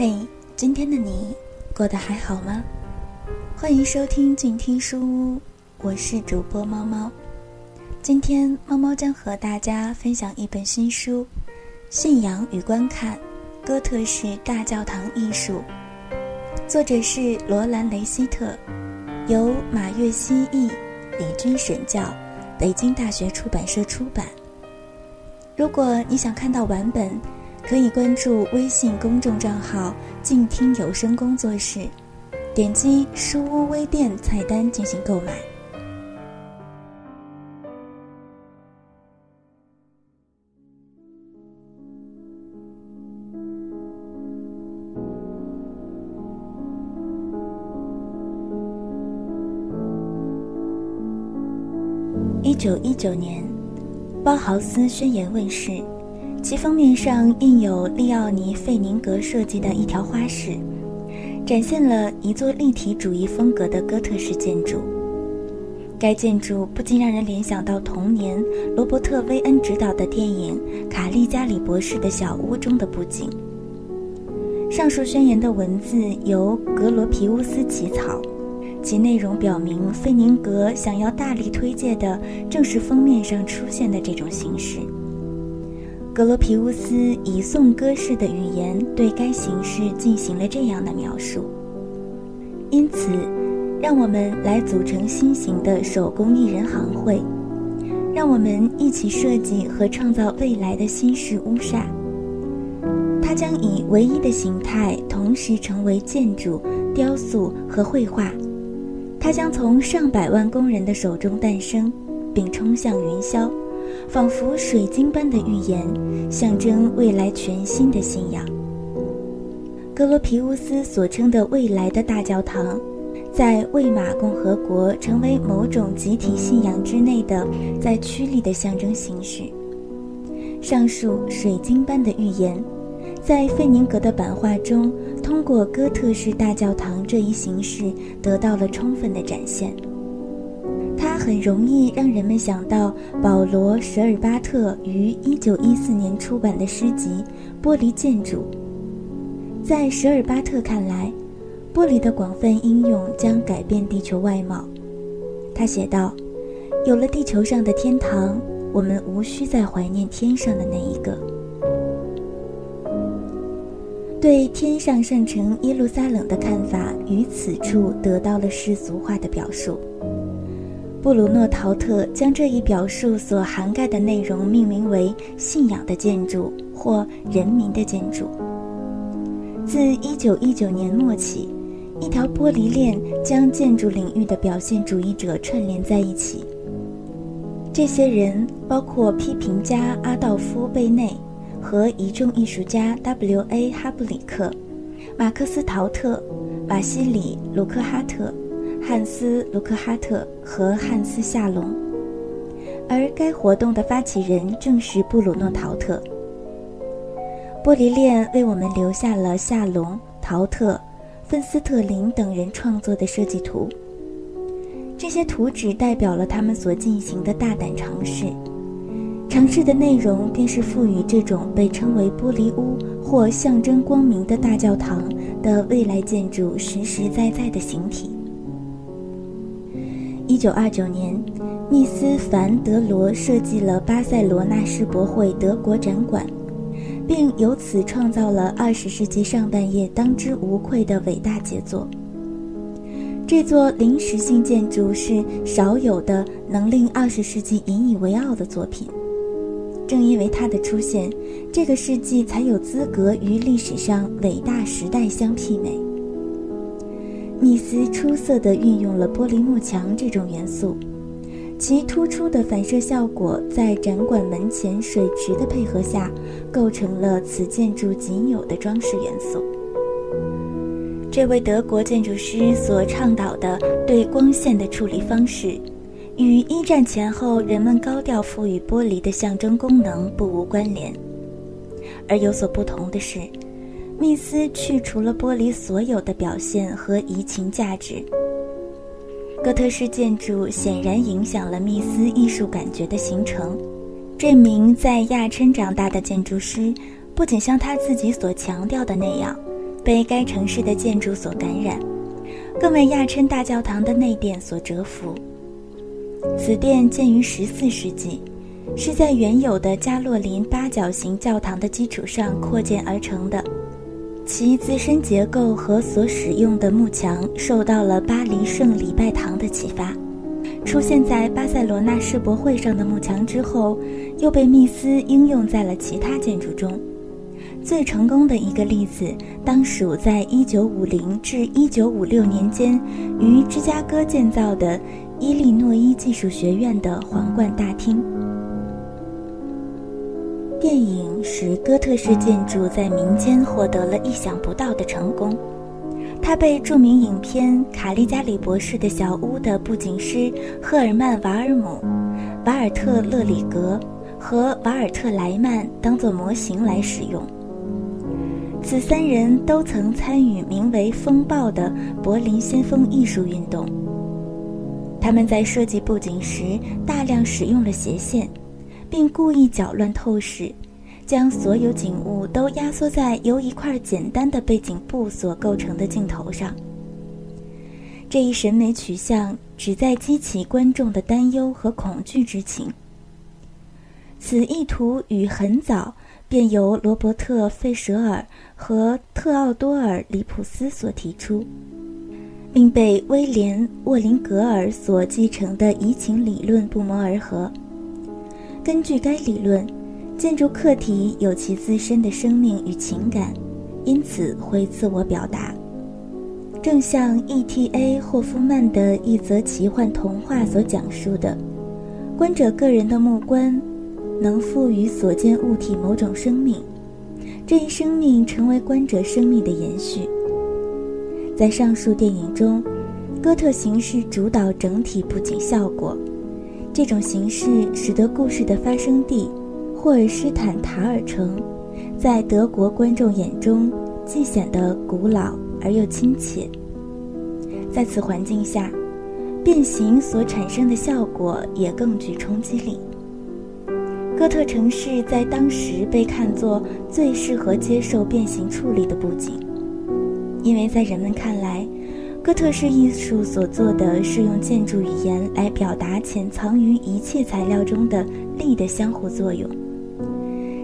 嘿，今天的你过得还好吗？欢迎收听静听书屋，我是主播猫猫。今天猫猫将和大家分享一本新书《信仰与观看：哥特式大教堂艺术》，作者是罗兰·雷希特，由马月希译，李军审教，北京大学出版社出版。如果你想看到完本，可以关注微信公众账号“静听有声工作室”，点击书屋微店菜单进行购买。一九一九年，《包豪斯宣言》问世。其封面上印有利奥尼·费宁格设计的一条花式，展现了一座立体主义风格的哥特式建筑。该建筑不禁让人联想到童年罗伯特·威恩执导的电影《卡利加里博士的小屋》中的布景。上述宣言的文字由格罗皮乌斯起草，其内容表明费宁格想要大力推介的正是封面上出现的这种形式。格罗皮乌斯以颂歌式的语言对该形式进行了这样的描述。因此，让我们来组成新型的手工艺人行会，让我们一起设计和创造未来的新式乌煞。它将以唯一的形态同时成为建筑、雕塑和绘画。它将从上百万工人的手中诞生，并冲向云霄。仿佛水晶般的预言，象征未来全新的信仰。格罗皮乌斯所称的未来的大教堂，在魏玛共和国成为某种集体信仰之内的在区里的象征形式。上述水晶般的预言，在费宁格的版画中，通过哥特式大教堂这一形式得到了充分的展现。很容易让人们想到保罗·舍尔巴特于1914年出版的诗集《玻璃建筑》。在舍尔巴特看来，玻璃的广泛应用将改变地球外貌。他写道：“有了地球上的天堂，我们无需再怀念天上的那一个。”对天上圣城耶路撒冷的看法于此处得到了世俗化的表述。布鲁诺·陶特将这一表述所涵盖的内容命名为“信仰的建筑”或“人民的建筑”。自1919年末起，一条玻璃链将建筑领域的表现主义者串联在一起。这些人包括批评家阿道夫·贝内和一众艺术家 W.A. 哈布里克、马克思·陶特、瓦西里·卢克哈特。汉斯·卢克哈特和汉斯·夏隆，而该活动的发起人正是布鲁诺·陶特。玻璃链为我们留下了夏隆、陶特、芬斯特林等人创作的设计图。这些图纸代表了他们所进行的大胆尝试，尝试的内容便是赋予这种被称为玻璃屋或象征光明的大教堂的未来建筑实实在在的形体。一九二九年，密斯·凡·德罗设计了巴塞罗那世博会德国展馆，并由此创造了二十世纪上半叶当之无愧的伟大杰作。这座临时性建筑是少有的能令二十世纪引以为傲的作品。正因为它的出现，这个世纪才有资格与历史上伟大时代相媲美。密斯出色地运用了玻璃幕墙这种元素，其突出的反射效果在展馆门前水池的配合下，构成了此建筑仅有的装饰元素。这位德国建筑师所倡导的对光线的处理方式，与一战前后人们高调赋予玻璃的象征功能不无关联，而有所不同的是。密斯去除了玻璃所有的表现和移情价值。哥特式建筑显然影响了密斯艺术感觉的形成。这名在亚琛长大的建筑师，不仅像他自己所强调的那样，被该城市的建筑所感染，更为亚琛大教堂的内殿所折服。此殿建于14世纪，是在原有的加洛林八角形教堂的基础上扩建而成的。其自身结构和所使用的幕墙受到了巴黎圣礼拜堂的启发。出现在巴塞罗那世博会上的幕墙之后，又被密斯应用在了其他建筑中。最成功的一个例子，当属在1950至1956年间于芝加哥建造的伊利诺伊技术学院的皇冠大厅。电影使哥特式建筑在民间获得了意想不到的成功。它被著名影片《卡利加里博士的小屋》的布景师赫尔曼·瓦尔姆、瓦尔特·勒里格和瓦尔特·莱曼当作模型来使用。此三人都曾参与名为“风暴”的柏林先锋艺术运动。他们在设计布景时大量使用了斜线，并故意搅乱透视。将所有景物都压缩在由一块简单的背景布所构成的镜头上。这一审美取向旨在激起观众的担忧和恐惧之情。此意图与很早便由罗伯特·费舍尔和特奥多尔·里普斯所提出，并被威廉·沃林格尔所继承的移情理论不谋而合。根据该理论。建筑客体有其自身的生命与情感，因此会自我表达。正像 E.T.A. 霍夫曼的一则奇幻童话所讲述的，观者个人的目光能赋予所见物体某种生命，这一生命成为观者生命的延续。在上述电影中，哥特形式主导整体布景效果，这种形式使得故事的发生地。霍尔施坦塔尔城，在德国观众眼中既显得古老而又亲切。在此环境下，变形所产生的效果也更具冲击力。哥特城市在当时被看作最适合接受变形处理的布景，因为在人们看来，哥特式艺术所做的是用建筑语言来表达潜藏于一切材料中的力的相互作用。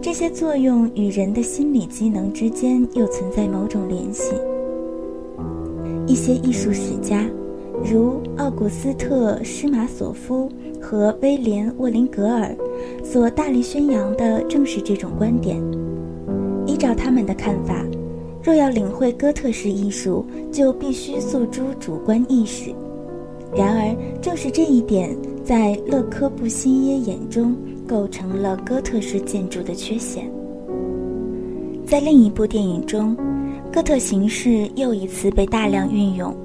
这些作用与人的心理机能之间又存在某种联系。一些艺术史家，如奥古斯特·施马索夫和威廉·沃林格尔，所大力宣扬的正是这种观点。依照他们的看法，若要领会哥特式艺术，就必须诉诸主观意识。然而，正是这一点，在勒科布西耶眼中。构成了哥特式建筑的缺陷。在另一部电影中，哥特形式又一次被大量运用，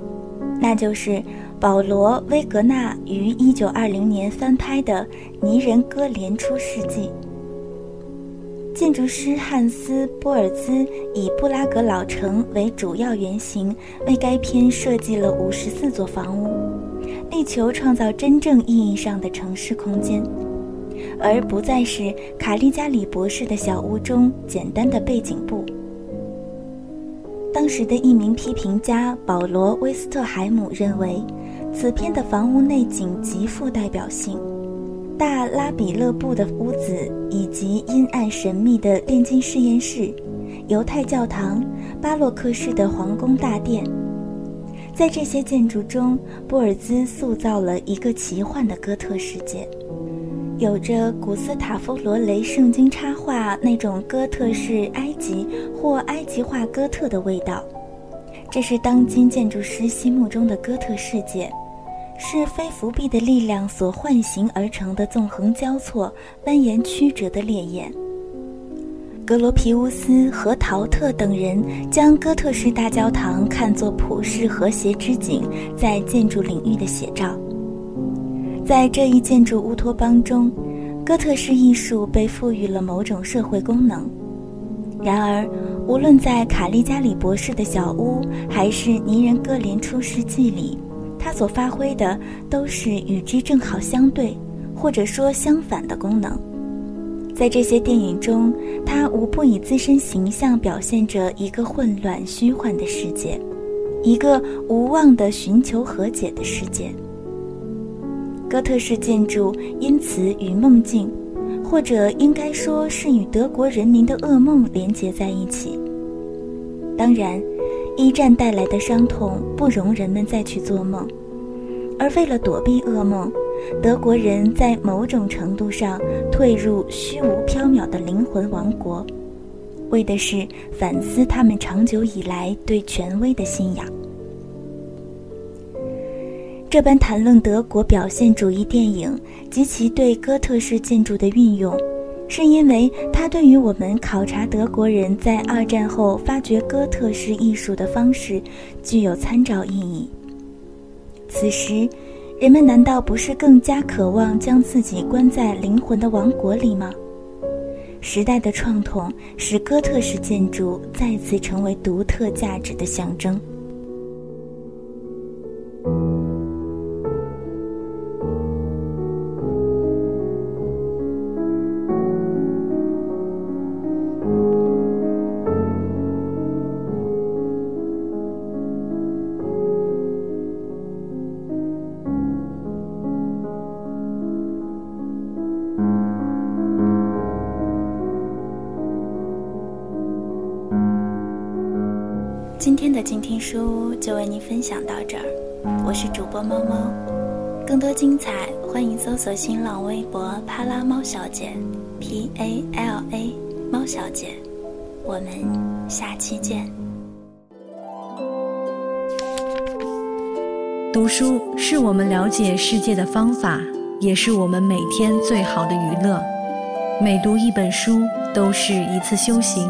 那就是保罗·威格纳于1920年翻拍的《泥人哥连出世纪》。建筑师汉斯·波尔兹以布拉格老城为主要原型，为该片设计了54座房屋，力求创造真正意义上的城市空间。而不再是卡利加里博士的小屋中简单的背景布。当时的一名批评家保罗·威斯特海姆认为，此片的房屋内景极富代表性，大拉比勒布的屋子，以及阴暗神秘的炼金实验室、犹太教堂、巴洛克式的皇宫大殿，在这些建筑中，波尔兹塑造了一个奇幻的哥特世界。有着古斯塔夫·罗雷圣经插画那种哥特式埃及或埃及化哥特的味道，这是当今建筑师心目中的哥特世界，是非伏笔的力量所唤醒而成的纵横交错、蜿蜒曲折的烈焰。格罗皮乌斯和陶特等人将哥特式大教堂看作普世和谐之景在建筑领域的写照。在这一建筑乌托邦中，哥特式艺术被赋予了某种社会功能。然而，无论在卡利加里博士的小屋，还是泥人哥连出世纪里，他所发挥的都是与之正好相对，或者说相反的功能。在这些电影中，他无不以自身形象表现着一个混乱虚幻的世界，一个无望的寻求和解的世界。哥特式建筑因此与梦境，或者应该说是与德国人民的噩梦连结在一起。当然，一战带来的伤痛不容人们再去做梦，而为了躲避噩梦。德国人在某种程度上退入虚无缥缈的灵魂王国，为的是反思他们长久以来对权威的信仰。这般谈论德国表现主义电影及其对哥特式建筑的运用，是因为它对于我们考察德国人在二战后发掘哥特式艺术的方式具有参照意义。此时。人们难道不是更加渴望将自己关在灵魂的王国里吗？时代的创痛使哥特式建筑再次成为独特价值的象征。静听书屋就为您分享到这儿，我是主播猫猫，更多精彩欢迎搜索新浪微博“帕拉猫小姐 ”，P A L A 猫小姐，我们下期见。读书是我们了解世界的方法，也是我们每天最好的娱乐。每读一本书都是一次修行。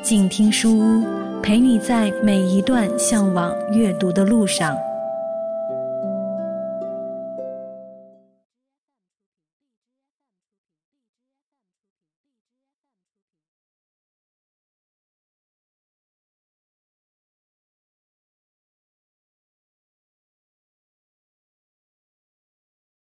静听书屋。陪你在每一段向往阅读的路上。